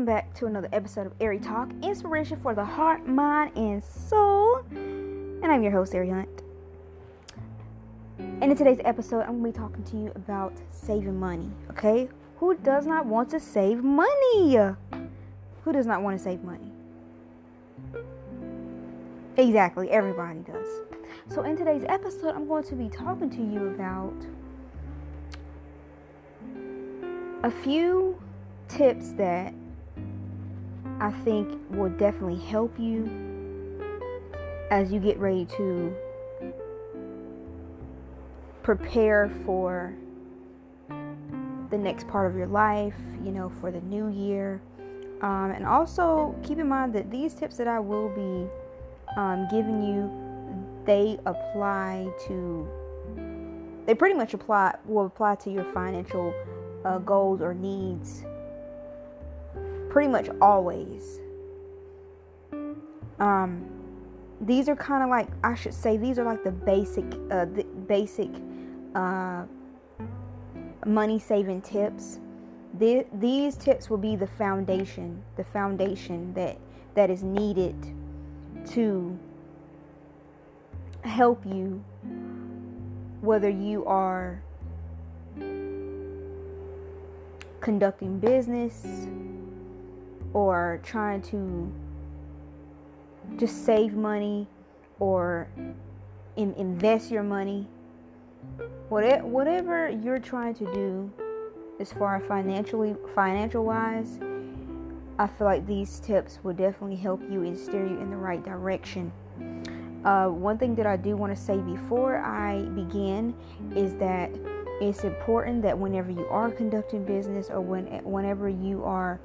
welcome back to another episode of Airy Talk, inspiration for the heart, mind, and soul. And I'm your host, Airy Hunt. And in today's episode, I'm going to be talking to you about saving money, okay? Who does not want to save money? Who does not want to save money? Exactly, everybody does. So, in today's episode, I'm going to be talking to you about a few tips that I think will definitely help you as you get ready to prepare for the next part of your life, you know, for the new year. Um, and also keep in mind that these tips that I will be um, giving you, they apply to, they pretty much apply, will apply to your financial uh, goals or needs pretty much always. Um, these are kind of like I should say these are like the basic, uh, the basic uh, money saving tips. The, these tips will be the foundation, the foundation that that is needed to help you whether you are conducting business or trying to just save money or in, invest your money. Whatever, whatever you're trying to do as far as financially financial wise i feel like these tips will definitely help you and steer you in the right direction. Uh, one thing that i do want to say before i begin is that it's important that whenever you are conducting business or when whenever you are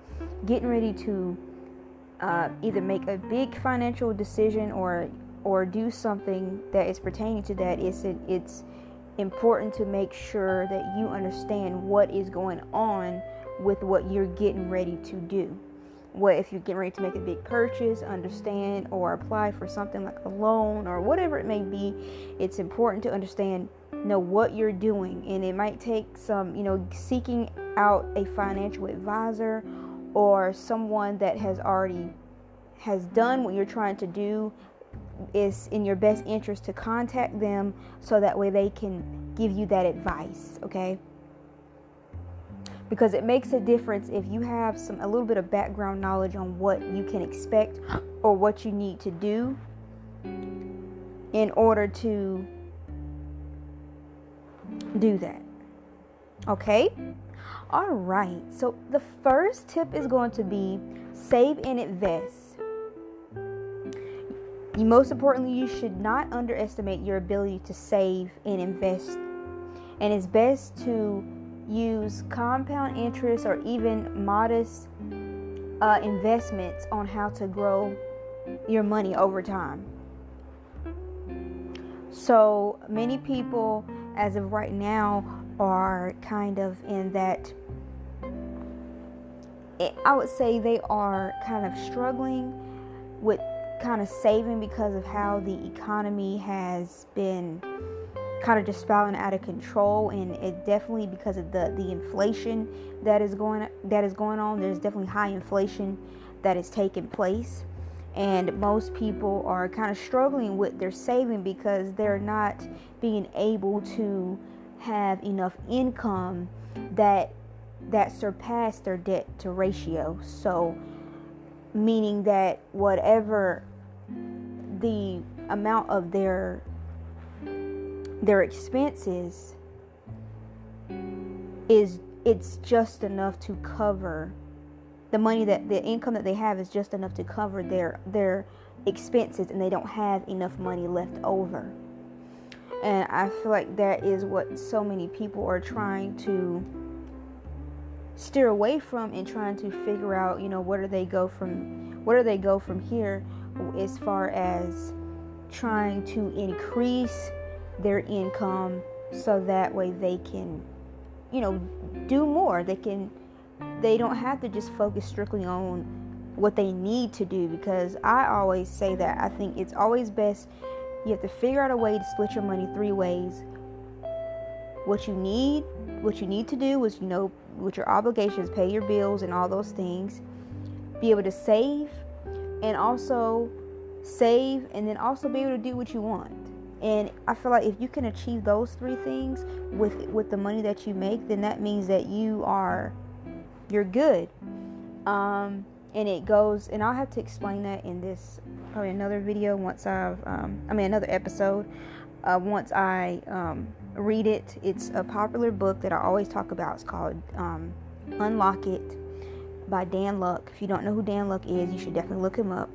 getting ready to uh, either make a big financial decision or or do something that is pertaining to that, it's it's important to make sure that you understand what is going on with what you're getting ready to do. What if you're getting ready to make a big purchase, understand or apply for something like a loan or whatever it may be, it's important to understand know what you're doing and it might take some you know seeking out a financial advisor or someone that has already has done what you're trying to do. Is in your best interest to contact them so that way they can give you that advice okay? Because it makes a difference if you have some a little bit of background knowledge on what you can expect or what you need to do in order to do that. Okay? All right. So the first tip is going to be save and invest. Most importantly, you should not underestimate your ability to save and invest. And it's best to use compound interest or even modest uh, investments on how to grow your money over time. So many people as of right now are kind of in that eh, I would say they are kind of struggling with kind of saving because of how the economy has been kind of just spiraling out of control. And it definitely because of the the inflation that is going that is going on there's definitely high inflation that is taking place and most people are kind of struggling with their saving because they're not being able to have enough income that that surpass their debt to ratio. So meaning that whatever the amount of their their expenses is it's just enough to cover the money that the income that they have is just enough to cover their their expenses and they don't have enough money left over. And I feel like that is what so many people are trying to steer away from and trying to figure out, you know, where do they go from where do they go from here as far as trying to increase their income so that way they can you know do more they can they don't have to just focus strictly on what they need to do because I always say that I think it's always best you have to figure out a way to split your money three ways. What you need, what you need to do is you know what your obligations, pay your bills and all those things. be able to save and also save and then also be able to do what you want. And I feel like if you can achieve those three things with with the money that you make, then that means that you are you're good. Um, and it goes, and I'll have to explain that in this probably another video once I've, um, I mean another episode. Uh, once I um, read it, it's a popular book that I always talk about. It's called um, Unlock It by Dan Lok. If you don't know who Dan Lok is, you should definitely look him up.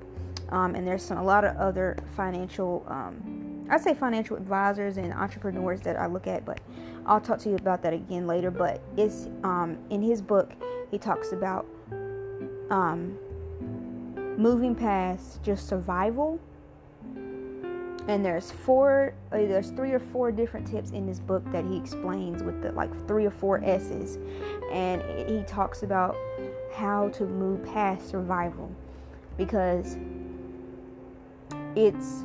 Um, and there's some, a lot of other financial, um, I say financial advisors and entrepreneurs that I look at, but I'll talk to you about that again later. But it's in his book, he talks about um, moving past just survival. And there's four, there's three or four different tips in this book that he explains with the like three or four S's, and he talks about how to move past survival because it's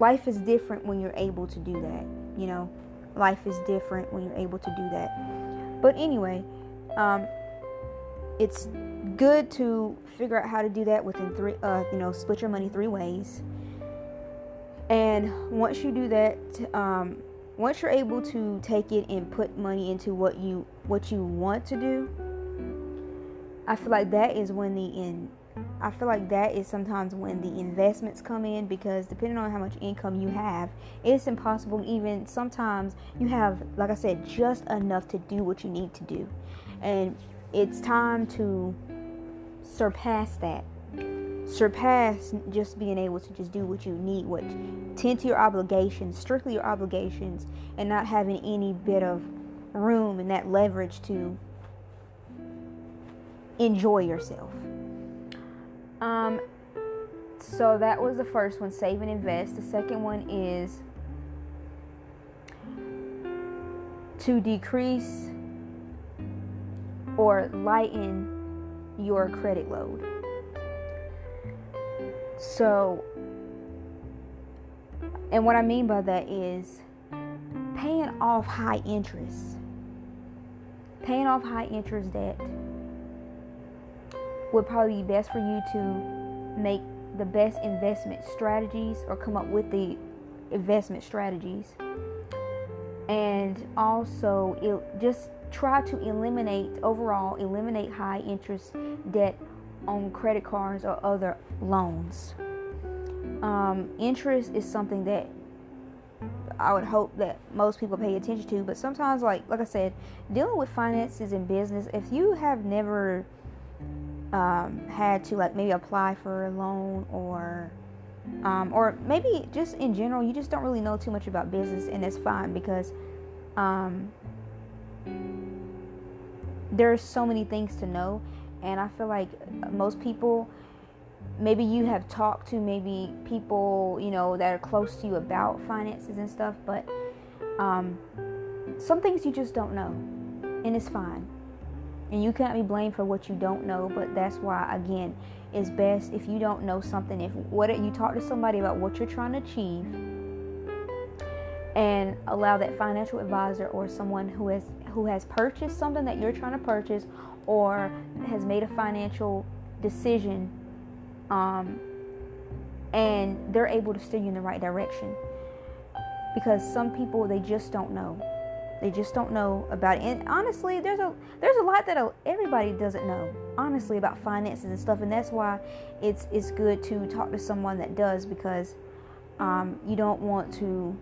life is different when you're able to do that you know? Life is different when you're able to do that but anyway um, it's good to figure out how to do that within three uh, you know split your money three ways. And once you do that um, once you're able to take it and put money into what you what you want to do i feel like that is when the in I feel like that is sometimes when the investments come in because depending on how much income you have, it's impossible even sometimes you have like I said just enough to do what you need to do. And it's time to surpass that. Surpass just being able to just do what you need, what tend to your obligations, strictly your obligations, and not having any bit of room and that leverage to enjoy yourself. Um, so that was the first one, save and invest. The second one is to decrease or lighten your credit load. So, and what I mean by that is paying off high interest. Paying off high interest debt would probably be best for you to make the best investment strategies or come up with the investment strategies. And also, it, just try to eliminate, overall, eliminate high interest debt on credit cards or other loans. Um, interest is something that I would hope that most people pay attention to, but sometimes, like like I said, dealing with finances in business, if you have never um, had to like maybe apply for a loan or um, or maybe just in general you just don't really know too much about business and that's fine because um, there's so many things to know and i feel like most people maybe you have talked to maybe people you know that are close to you about finances and stuff but um, some things you just don't know and it's fine and you can't be blamed for what you don't know, but that's why, again, it's best if you don't know something. If what you talk to somebody about what you're trying to achieve, and allow that financial advisor or someone who has who has purchased something that you're trying to purchase, or has made a financial decision, um, and they're able to steer you in the right direction. Because some people they just don't know they just don't know about it. And honestly, there's a there's a lot that everybody doesn't know. Honestly, about finances and stuff, and that's why it's it's good to talk to someone that does because um, you don't want to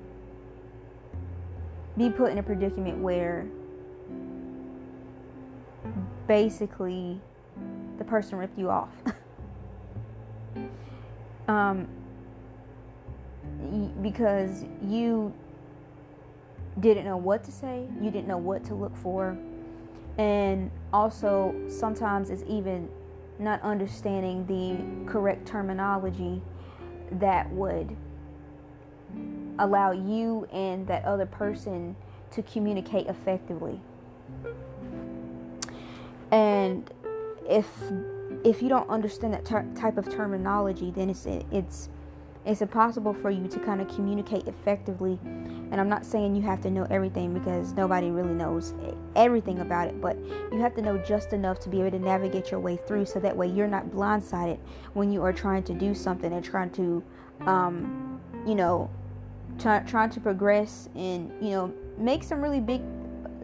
be put in a predicament where basically the person ripped you off. um, because you didn't know what to say, you didn't know what to look for. And also, sometimes it's even not understanding the correct terminology that would allow you and that other person to communicate effectively. And if if you don't understand that ter- type of terminology, then it's it's it's impossible for you to kind of communicate effectively. And I'm not saying you have to know everything because nobody really knows everything about it, but you have to know just enough to be able to navigate your way through so that way you're not blindsided when you are trying to do something and trying to, um, you know, try, trying to progress and, you know, make some really big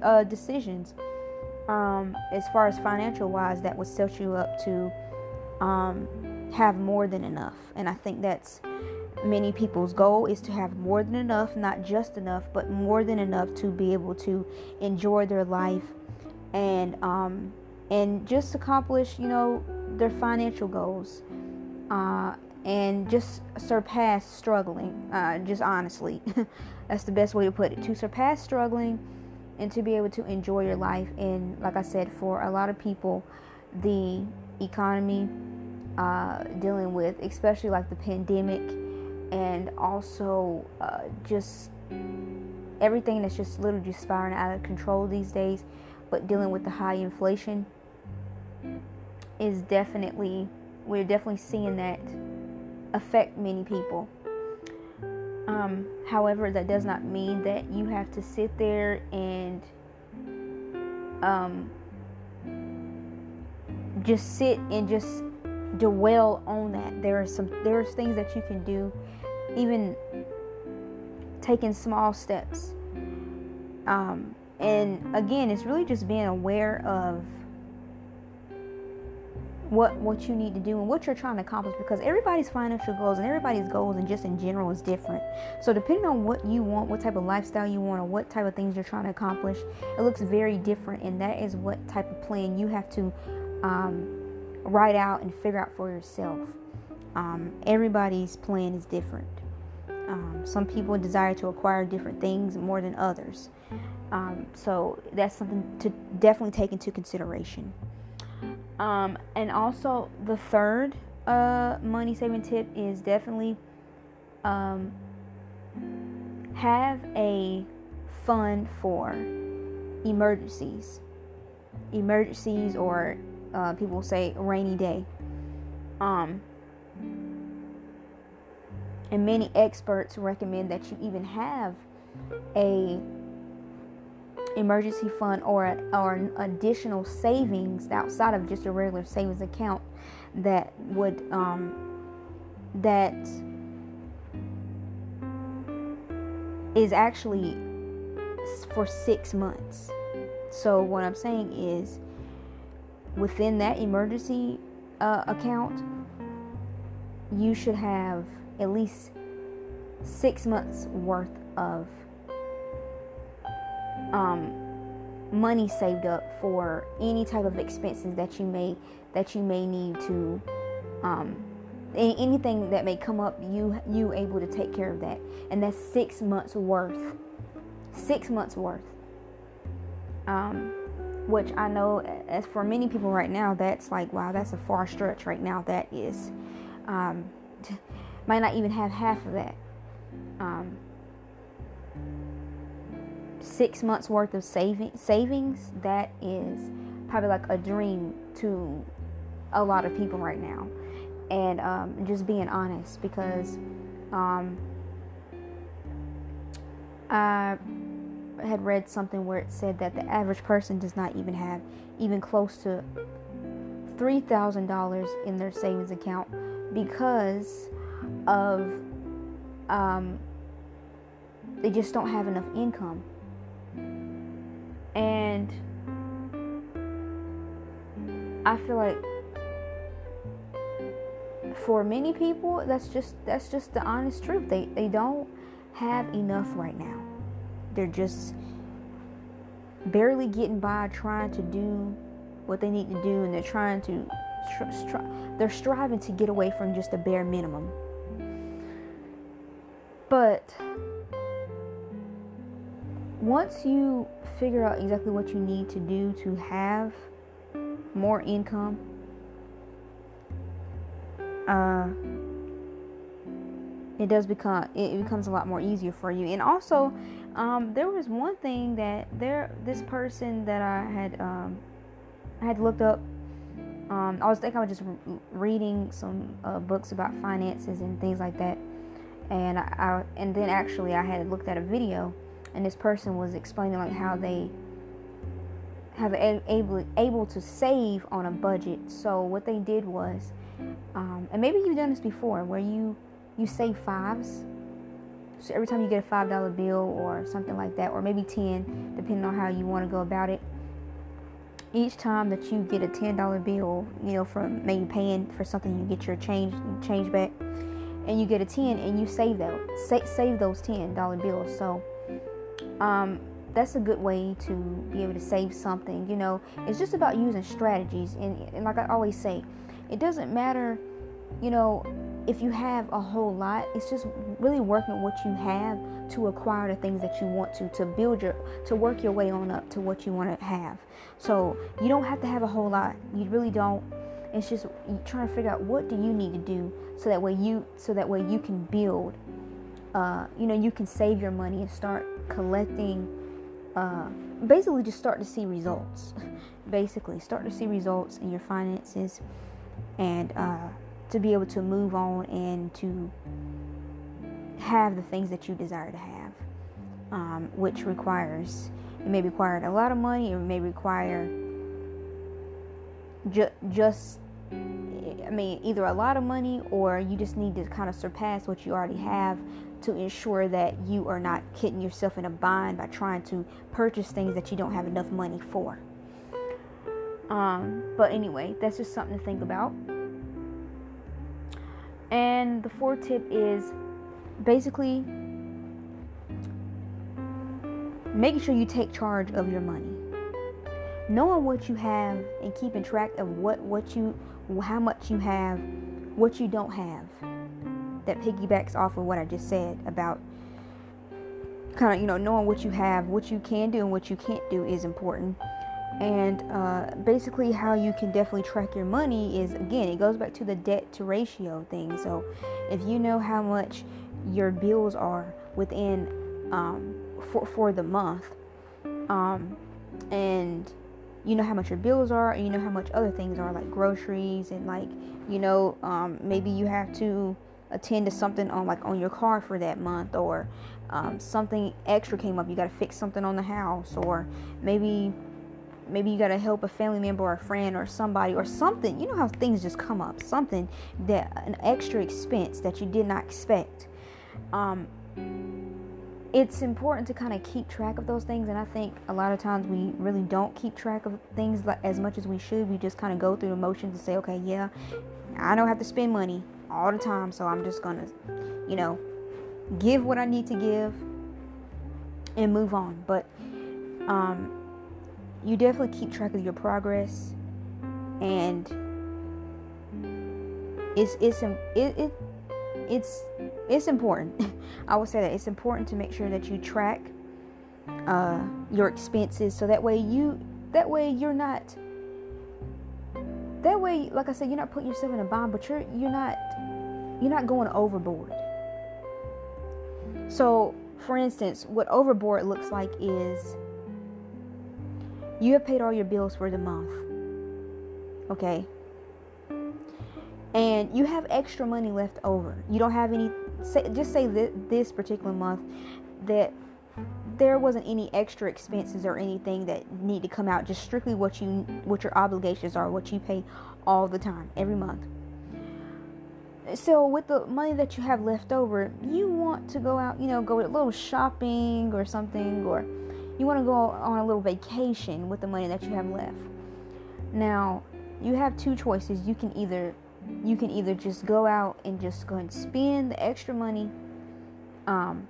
uh, decisions um, as far as financial wise that would set you up to um, have more than enough. And I think that's many people's goal is to have more than enough, not just enough, but more than enough to be able to enjoy their life and um, and just accomplish, you know, their financial goals. Uh, and just surpass struggling. Uh, just honestly, that's the best way to put it. To surpass struggling and to be able to enjoy your life. And like I said, for a lot of people, the economy uh, dealing with, especially like the pandemic, and also uh, just everything that's just literally just spiraling out of control these days, but dealing with the high inflation is definitely, we're definitely seeing that affect many people. Um, however, that does not mean that you have to sit there and um, just sit and just dwell on that. There are some there's things that you can do, even taking small steps. Um, and again, it's really just being aware of what what you need to do and what you're trying to accomplish because everybody's financial goals and everybody's goals and just in general is different so depending on what you want what type of lifestyle you want or what type of things you're trying to accomplish it looks very different and that is what type of plan you have to um, write out and figure out for yourself um, everybody's plan is different um, some people desire to acquire different things more than others um, so that's something to definitely take into consideration um, and also, the third uh, money saving tip is definitely um, have a fund for emergencies. Emergencies, or uh, people say rainy day. Um, and many experts recommend that you even have a emergency fund or or an additional savings outside of just a regular savings account that would um, that is actually for six months. So what I'm saying is, within that emergency uh, account, you should have at least six months worth of um, money saved up for any type of expenses that you may that you may need to um, anything that may come up you you able to take care of that. And that's six months worth six months worth. Um, which i know as for many people right now that's like wow that's a far stretch right now that is. Um, might not even have half of that. Um, six months worth of saving savings that is probably like a dream to a lot of people right now. And um, just being honest because um, I had read something where it said that the average person does not even have even close to $3,000 in their savings account because of um, they just don't have enough income and I feel like for many people that's just that's just the honest truth. They they don't have enough right now. They're just barely getting by trying to do what they need to do and they're trying to they're striving to get away from just a bare minimum. But once you figure out exactly what you need to do to have more income, uh, it does become it becomes a lot more easier for you. And also, um, there was one thing that there this person that I had um, I had looked up. Um, I was thinking I was just reading some uh, books about finances and things like that. And I, I and then actually I had looked at a video, and this person was explaining like how they have able able to save on a budget. So what they did was, um, and maybe you've done this before, where you you save fives. So every time you get a five dollar bill or something like that, or maybe ten, depending on how you want to go about it. Each time that you get a ten dollar bill, you know, from maybe paying for something, you get your change change back, and you get a ten, and you save that save, save those ten dollar bills. So, um, that's a good way to be able to save something. You know, it's just about using strategies. And, and like I always say, it doesn't matter, you know, if you have a whole lot, it's just really working what you have to acquire the things that you want to, to build your, to work your way on up to what you want to have. So you don't have to have a whole lot. You really don't. It's just trying to figure out what do you need to do so that way you, so that way you can build. Uh, you know, you can save your money and start collecting uh, basically just start to see results. basically, start to see results in your finances and uh, to be able to move on and to have the things that you desire to have, um, which requires, it may require a lot of money, it may require ju- just I mean, either a lot of money or you just need to kind of surpass what you already have to ensure that you are not getting yourself in a bind by trying to purchase things that you don't have enough money for. Um, but anyway, that's just something to think about. And the fourth tip is basically making sure you take charge of your money. Knowing what you have and keeping track of what, what you how much you have, what you don't have that piggybacks off of what I just said about kind of you know knowing what you have, what you can do, and what you can't do is important. And uh, basically, how you can definitely track your money is again, it goes back to the debt to ratio thing. So, if you know how much your bills are within um, for for the month, um, and you know how much your bills are, and you know how much other things are like groceries and like you know um, maybe you have to attend to something on like on your car for that month or um, something extra came up. You got to fix something on the house or maybe maybe you got to help a family member or a friend or somebody or something. You know how things just come up. Something that an extra expense that you did not expect. Um, it's important to kind of keep track of those things and i think a lot of times we really don't keep track of things as much as we should we just kind of go through the motions and say okay yeah i don't have to spend money all the time. So I'm just gonna, you know, give what I need to give and move on. But um, you definitely keep track of your progress, and it's it's it, it it's it's important. I would say that it's important to make sure that you track uh, your expenses, so that way you that way you're not that way, like I said, you're not putting yourself in a bind, but you're you're not you're not going overboard. So, for instance, what overboard looks like is you have paid all your bills for the month. Okay? And you have extra money left over. You don't have any say, just say that this particular month that there wasn't any extra expenses or anything that need to come out just strictly what you what your obligations are what you pay all the time every month. So with the money that you have left over you want to go out you know go a little shopping or something or you want to go on a little vacation with the money that you have left. Now you have two choices. You can either you can either just go out and just go and spend the extra money um,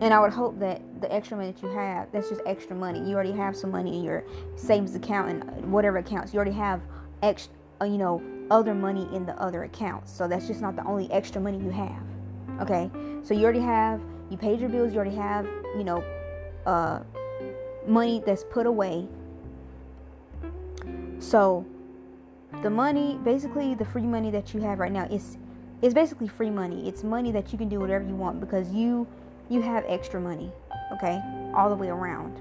and I would hope that the extra money that you have, that's just extra money. You already have some money in your savings account and whatever accounts. You already have extra, uh, you know, other money in the other accounts. So that's just not the only extra money you have. Okay? So you already have, you paid your bills, you already have, you know, uh, money that's put away. So the money, basically the free money that you have right now is it's basically free money. It's money that you can do whatever you want because you you have extra money, okay? All the way around.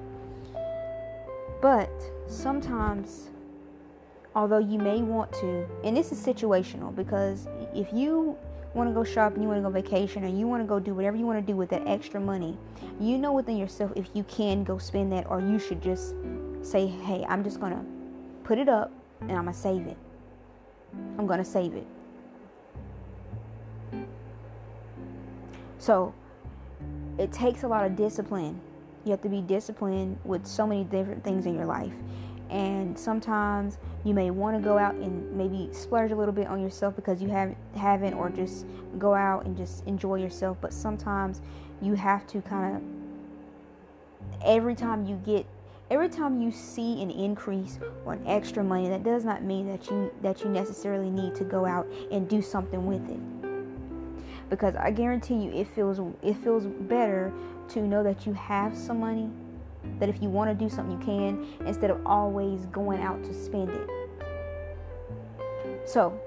But sometimes, although you may want to, and this is situational because if you want to go shopping, you want to go vacation, or you want to go do whatever you want to do with that extra money, you know within yourself if you can go spend that, or you should just say, hey, I'm just going to put it up and I'm going to save it. I'm going to save it. So it takes a lot of discipline. You have to be disciplined with so many different things in your life. And sometimes you may want to go out and maybe splurge a little bit on yourself because you haven't haven't or just go out and just enjoy yourself. But sometimes you have to kind of every time you get every time you see an increase or an extra money that does not mean that you that you necessarily need to go out and do something with it because I guarantee you it feels it feels better to know that you have some money that if you want to do something you can instead of always going out to spend it. So,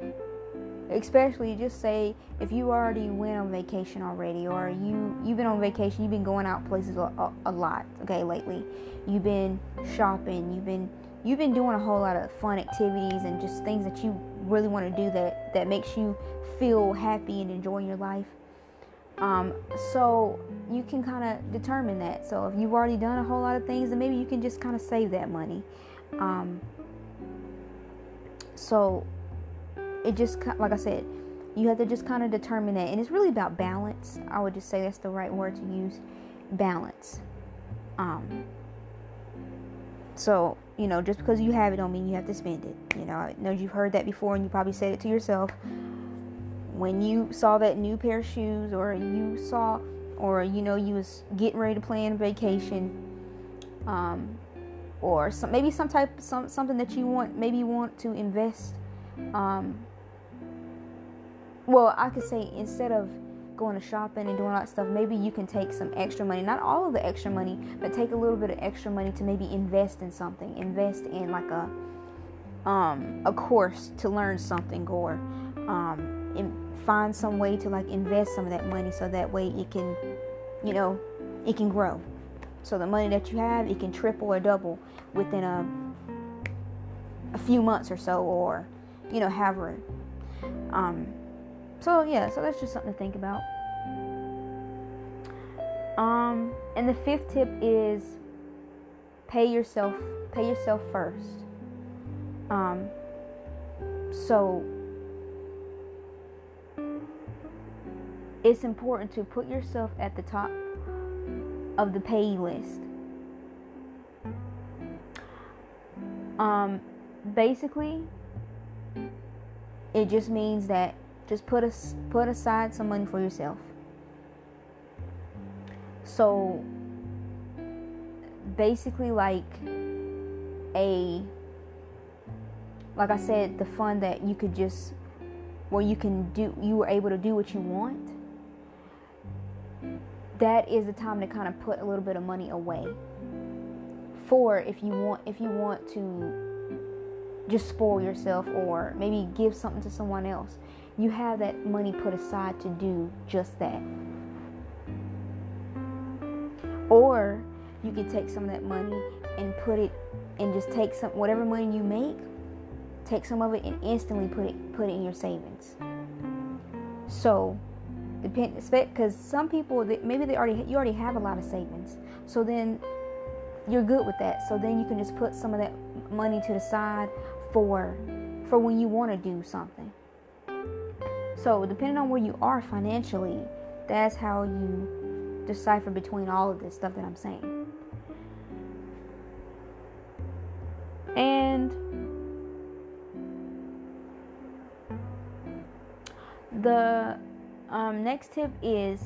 especially just say if you already went on vacation already or you you've been on vacation, you've been going out places a, a, a lot, okay, lately. You've been shopping, you've been you've been doing a whole lot of fun activities and just things that you really want to do that that makes you feel happy and enjoying your life. Um, so you can kind of determine that. So if you've already done a whole lot of things, then maybe you can just kind of save that money. Um, so it just like I said, you have to just kind of determine that, and it's really about balance. I would just say that's the right word to use, balance. Um, so you know, just because you have it don't mean you have to spend it. You know, I know you've heard that before, and you probably said it to yourself when you saw that new pair of shoes or you saw or you know you was getting ready to plan a vacation um, or some, maybe some type some something that you want maybe you want to invest um, well i could say instead of going to shopping and doing all that stuff maybe you can take some extra money not all of the extra money but take a little bit of extra money to maybe invest in something invest in like a um, a course to learn something or um, in, find some way to like invest some of that money so that way it can, you know, it can grow. So the money that you have, it can triple or double within a a few months or so, or you know, however. Um, so yeah, so that's just something to think about. Um, and the fifth tip is pay yourself, pay yourself first. Um, so it's important to put yourself at the top of the pay list. Um, basically, it just means that just put us put aside some money for yourself. So basically, like a like I said, the fund that you could just where you can do you were able to do what you want that is the time to kind of put a little bit of money away for if you want if you want to just spoil yourself or maybe give something to someone else you have that money put aside to do just that. Or you can take some of that money and put it and just take some whatever money you make take some of it and instantly put it put it in your savings. So depend because some people maybe they already you already have a lot of savings. So then you're good with that. So then you can just put some of that money to the side for for when you want to do something so depending on where you are financially that's how you decipher between all of this stuff that i'm saying and the um, next tip is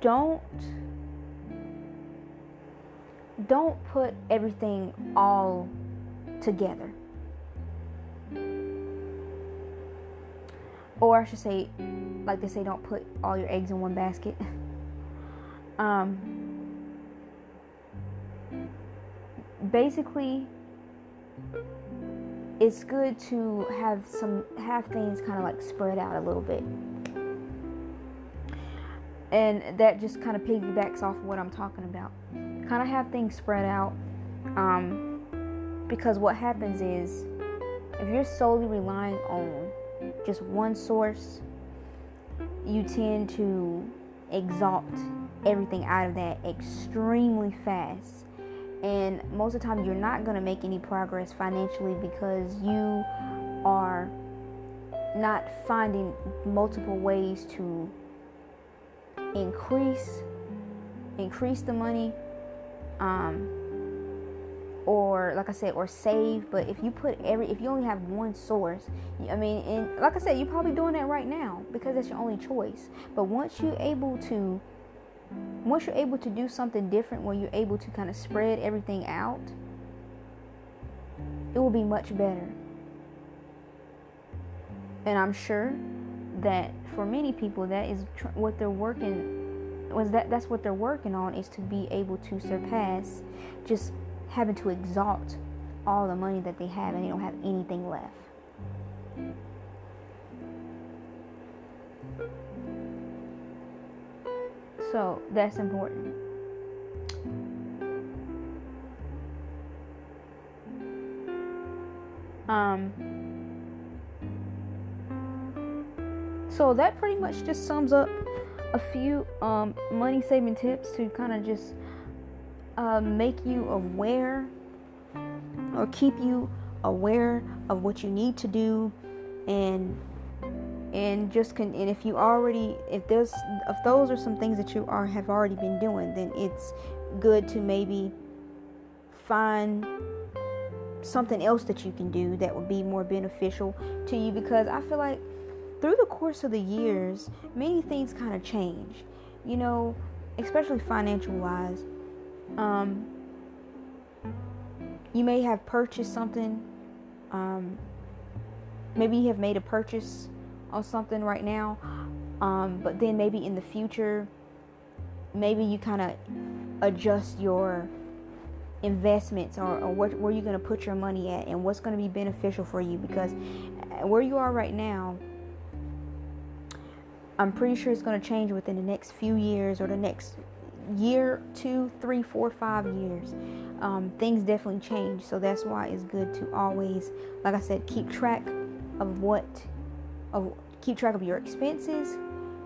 don't don't put everything all together. Or I should say, like they say, don't put all your eggs in one basket. um, basically, it's good to have some have things kind of like spread out a little bit and that just kind of piggybacks off of what i'm talking about kind of have things spread out um, because what happens is if you're solely relying on just one source, you tend to exalt everything out of that extremely fast. And most of the time, you're not going to make any progress financially because you are not finding multiple ways to increase increase the money um, or like I said, or save. But if you put every, if you only have one source, I mean, and like I said, you're probably doing that right now because that's your only choice. But once you're able to, once you're able to do something different, where you're able to kind of spread everything out, it will be much better. And I'm sure that for many people, that is tr- what they're working was that that's what they're working on is to be able to surpass just having to exalt all the money that they have and they don't have anything left. So that's important. Um, so that pretty much just sums up a few um, money saving tips to kind of just uh, make you aware or keep you aware of what you need to do and and just can and if you already if there's if those are some things that you are have already been doing then it's good to maybe find something else that you can do that would be more beneficial to you because I feel like through the course of the years many things kind of change. You know especially financial wise um, you may have purchased something. Um, maybe you have made a purchase on something right now, um, but then maybe in the future, maybe you kind of adjust your investments or, or what, where you're going to put your money at and what's going to be beneficial for you because where you are right now i'm pretty sure it's going to change within the next few years or the next year, two, three, four, five years, um, things definitely change. So that's why it's good to always, like I said, keep track of what, of keep track of your expenses,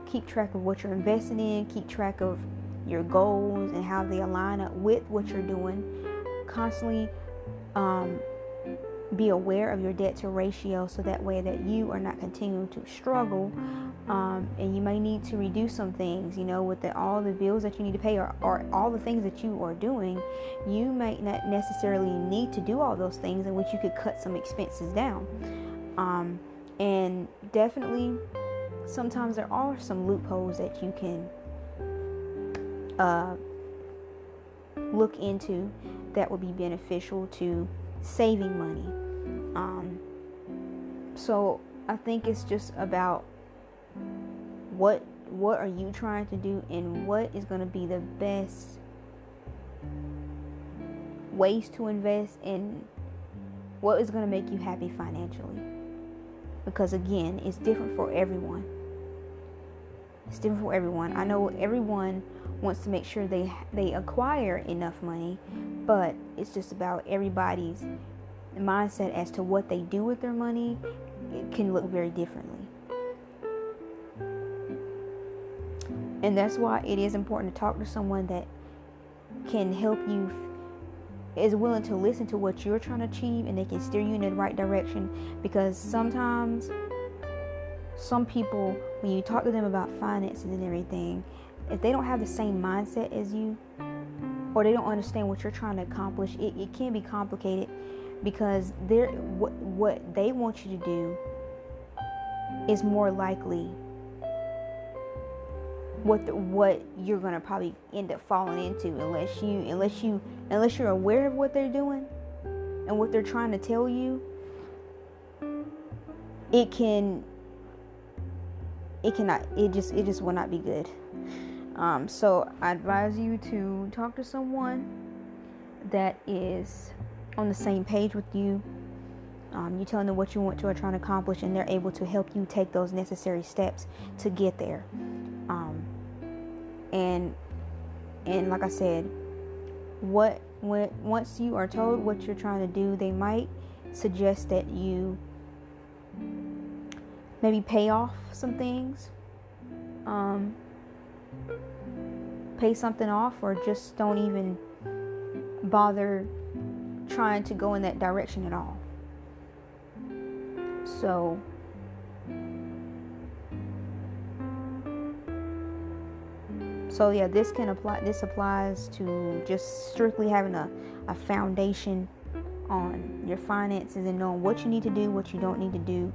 keep track of what you're investing in, keep track of your goals and how they align up with what you're doing. Constantly um, be aware of your debt to ratio so that way that you are not continuing to struggle um, and you may need to reduce some things you know with the, all the bills that you need to pay or, or all the things that you are doing you might not necessarily need to do all those things in which you could cut some expenses down um, and definitely sometimes there are some loopholes that you can uh, look into that would be beneficial to saving money. Um, so I think it's just about what what are you trying to do and what is going to be the best ways to invest and what is going to make you happy financially. Because again it's different for everyone. It's different for everyone. I know everyone wants to make sure they they acquire enough money, but it's just about everybody's mindset as to what they do with their money. Can look very differently. And that's why it is important to talk to someone that can help you is willing to listen to what you're trying to achieve and they can steer you in the right direction because sometimes some people when you talk to them about finances and everything if they don't have the same mindset as you or they don't understand what you're trying to accomplish, it, it can be complicated because they're what what they want you to do is more likely what the, what you're gonna probably end up falling into unless you unless you unless you're aware of what they're doing and what they're trying to tell you it can it cannot it just it just will not be good. Um, so I advise you to talk to someone that is on the same page with you. Um, you telling them what you want to or trying to accomplish, and they're able to help you take those necessary steps to get there. Um, and and like I said, what when once you are told what you're trying to do, they might suggest that you maybe pay off some things. Um, pay something off or just don't even bother trying to go in that direction at all. So So yeah, this can apply this applies to just strictly having a, a foundation on your finances and knowing what you need to do, what you don't need to do,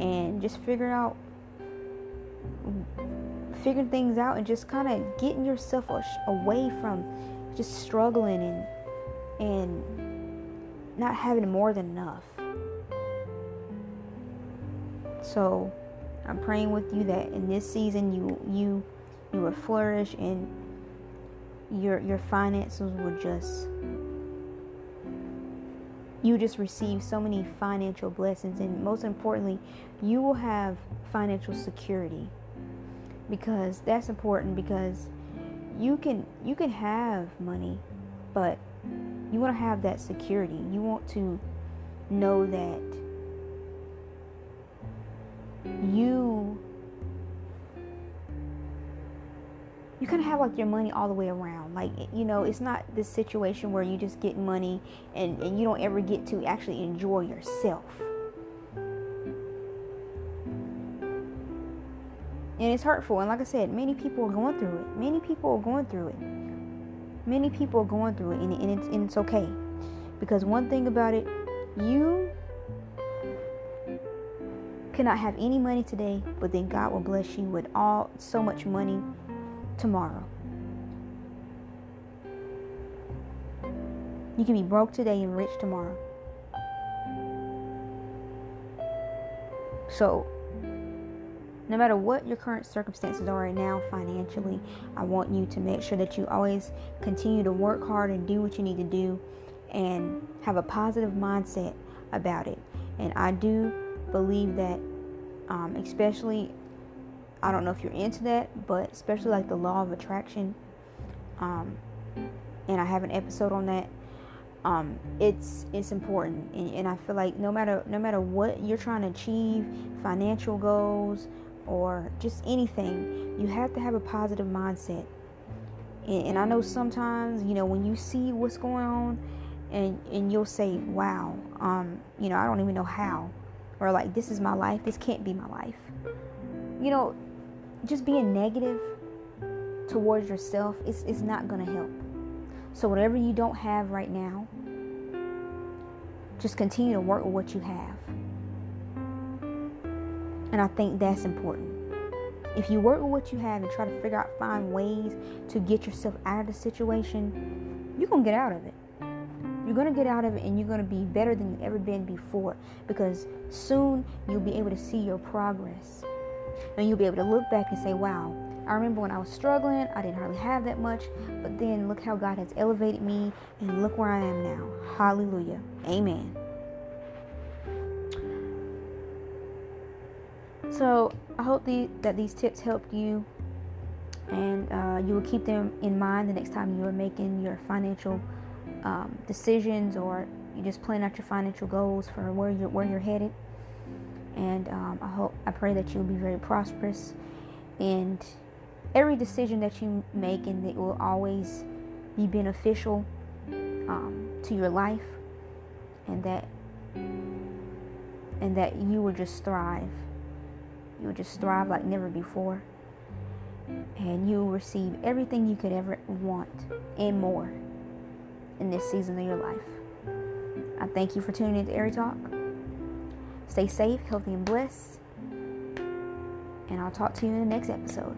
and just figuring out figuring things out and just kind of getting yourself away from just struggling and and not having more than enough. So, I'm praying with you that in this season you you you will flourish and your your finances will just you just receive so many financial blessings and most importantly you will have financial security because that's important because you can you can have money but you want to have that security. You want to know that you you kind of have like your money all the way around. Like you know it's not this situation where you just get money and, and you don't ever get to actually enjoy yourself. And it's hurtful. And like i said many people are going through it. Many people are going through it many people are going through it and, and, it's, and it's okay. Because one thing about it you cannot have any money today but then god will bless you with all so much money tomorrow. You can be broke today and rich tomorrow. So no matter what your current circumstances are right now financially, I want you to make sure that you always continue to work hard and do what you need to do and have a positive mindset about it. And I do believe that, um, especially, I don't know if you're into that, but especially like the law of attraction, um, and I have an episode on that. Um, it's it's important, and, and I feel like no matter no matter what you're trying to achieve, financial goals, or just anything, you have to have a positive mindset. And, and I know sometimes, you know, when you see what's going on, and and you'll say, "Wow, um, you know, I don't even know how," or like, "This is my life. This can't be my life." You know, just being negative towards yourself is is not to help. So whatever you don't have right now, just continue to work with what you have. And I think that's important. If you work with what you have and try to figure out, find ways to get yourself out of the situation, you're going to get out of it. You're going to get out of it and you're going to be better than you've ever been before because soon you'll be able to see your progress. And you'll be able to look back and say, wow, I remember when I was struggling, I didn't hardly have that much, but then look how God has elevated me and look where I am now. Hallelujah. Amen. So I hope the, that these tips helped you and uh, you will keep them in mind the next time you are making your financial um, decisions or you just plan out your financial goals for where you're where you're headed. And um, I hope I pray that you'll be very prosperous and every decision that you make and it will always be beneficial um, to your life and that and that you will just thrive You'll just thrive like never before. And you'll receive everything you could ever want and more in this season of your life. I thank you for tuning in to Airy Talk. Stay safe, healthy, and blessed. And I'll talk to you in the next episode.